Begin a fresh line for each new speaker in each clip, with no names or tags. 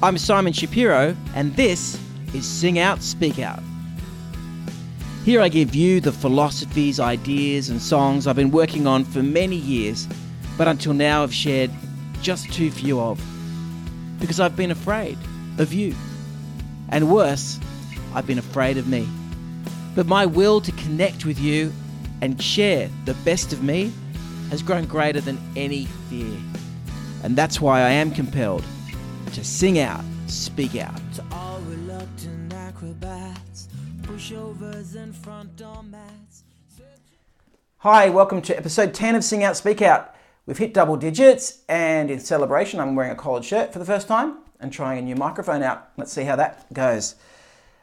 I'm Simon Shapiro, and this is Sing Out, Speak Out. Here I give you the philosophies, ideas, and songs I've been working on for many years, but until now have shared just too few of. Because I've been afraid of you. And worse, I've been afraid of me. But my will to connect with you and share the best of me has grown greater than any fear. And that's why I am compelled to sing out, speak out.
To all reluctant acrobats, pushovers and front door mats.
Hi, welcome to episode 10 of Sing Out, Speak Out. We've hit double digits, and in celebration, I'm wearing a collared shirt for the first time and trying a new microphone out. Let's see how that goes.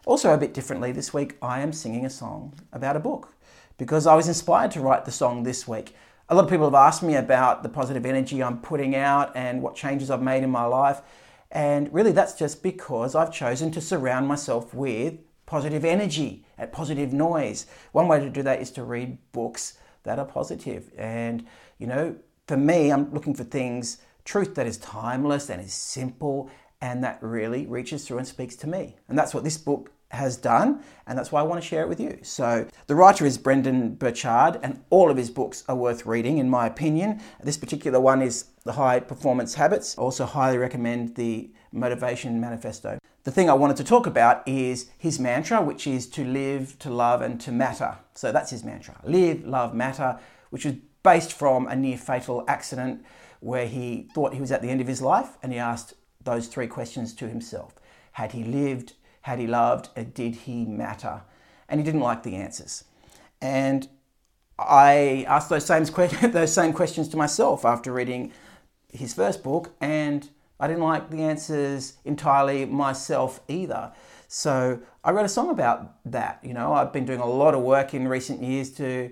Also, a bit differently, this week I am singing a song about a book because I was inspired to write the song this week. A lot of people have asked me about the positive energy I'm putting out and what changes I've made in my life. And really, that's just because I've chosen to surround myself with positive energy and positive noise. One way to do that is to read books that are positive. And, you know, for me, I'm looking for things, truth that is timeless and is simple and that really reaches through and speaks to me. And that's what this book has done, and that's why I want to share it with you. So, the writer is Brendon Burchard, and all of his books are worth reading, in my opinion. This particular one is The High Performance Habits. I also highly recommend the Motivation Manifesto. The thing I wanted to talk about is his mantra, which is to live, to love, and to matter. So, that's his mantra live, love, matter, which is based from a near fatal accident where he thought he was at the end of his life and he asked those three questions to himself Had he lived? Had he loved? Did he matter? And he didn't like the answers. And I asked those same, those same questions to myself after reading his first book, and I didn't like the answers entirely myself either. So I wrote a song about that. You know, I've been doing a lot of work in recent years to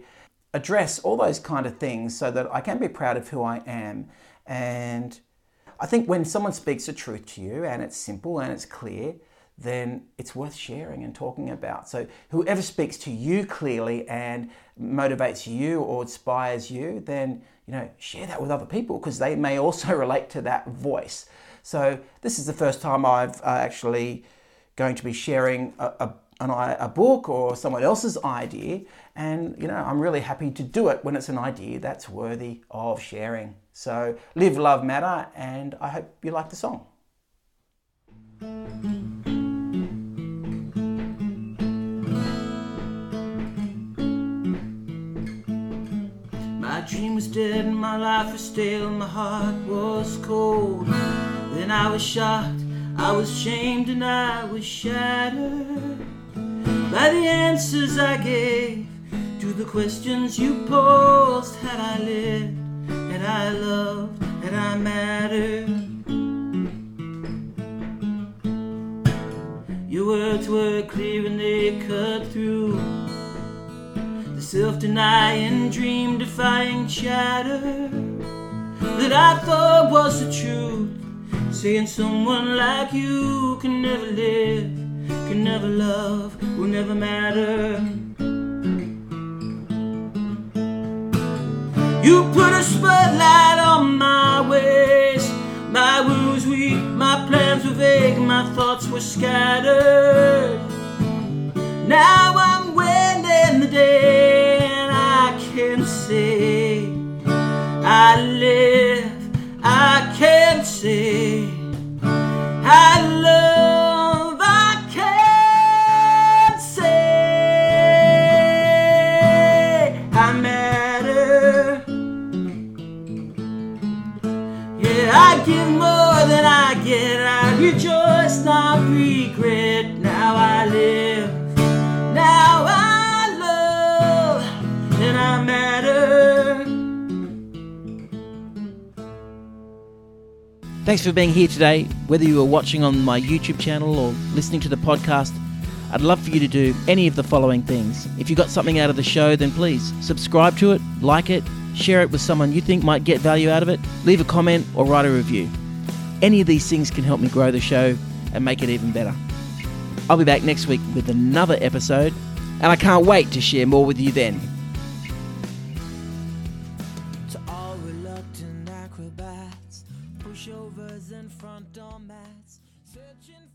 address all those kind of things so that I can be proud of who I am. And I think when someone speaks the truth to you and it's simple and it's clear, then it's worth sharing and talking about. So, whoever speaks to you clearly and motivates you or inspires you, then you know share that with other people because they may also relate to that voice. So, this is the first time I've uh, actually going to be sharing a, a, an, a book or someone else's idea, and you know I'm really happy to do it when it's an idea that's worthy of sharing. So, live, love, matter, and I hope you like the song.
Was dead, my life was stale, my heart was cold. Then I was shocked, I was shamed, and I was shattered by the answers I gave to the questions you posed. Had I lived, had I loved, had I mattered? Your words were clear and they cut through self denying, dream defying chatter that I thought was the truth. Saying someone like you can never live, can never love, will never matter. You put a spotlight on my ways. My wounds weak, my plans were vague, my thoughts were scattered. Now I'm I live. I can say I love. I can say I matter. Yeah, I give more than I get. I rejoice, not regret.
Thanks for being here today. Whether you are watching on my YouTube channel or listening to the podcast, I'd love for you to do any of the following things. If you got something out of the show, then please subscribe to it, like it, share it with someone you think might get value out of it, leave a comment, or write a review. Any of these things can help me grow the show and make it even better. I'll be back next week with another episode, and I can't wait to share more with you then.
To all reluctant acrobats, pushovers and front door mats. searching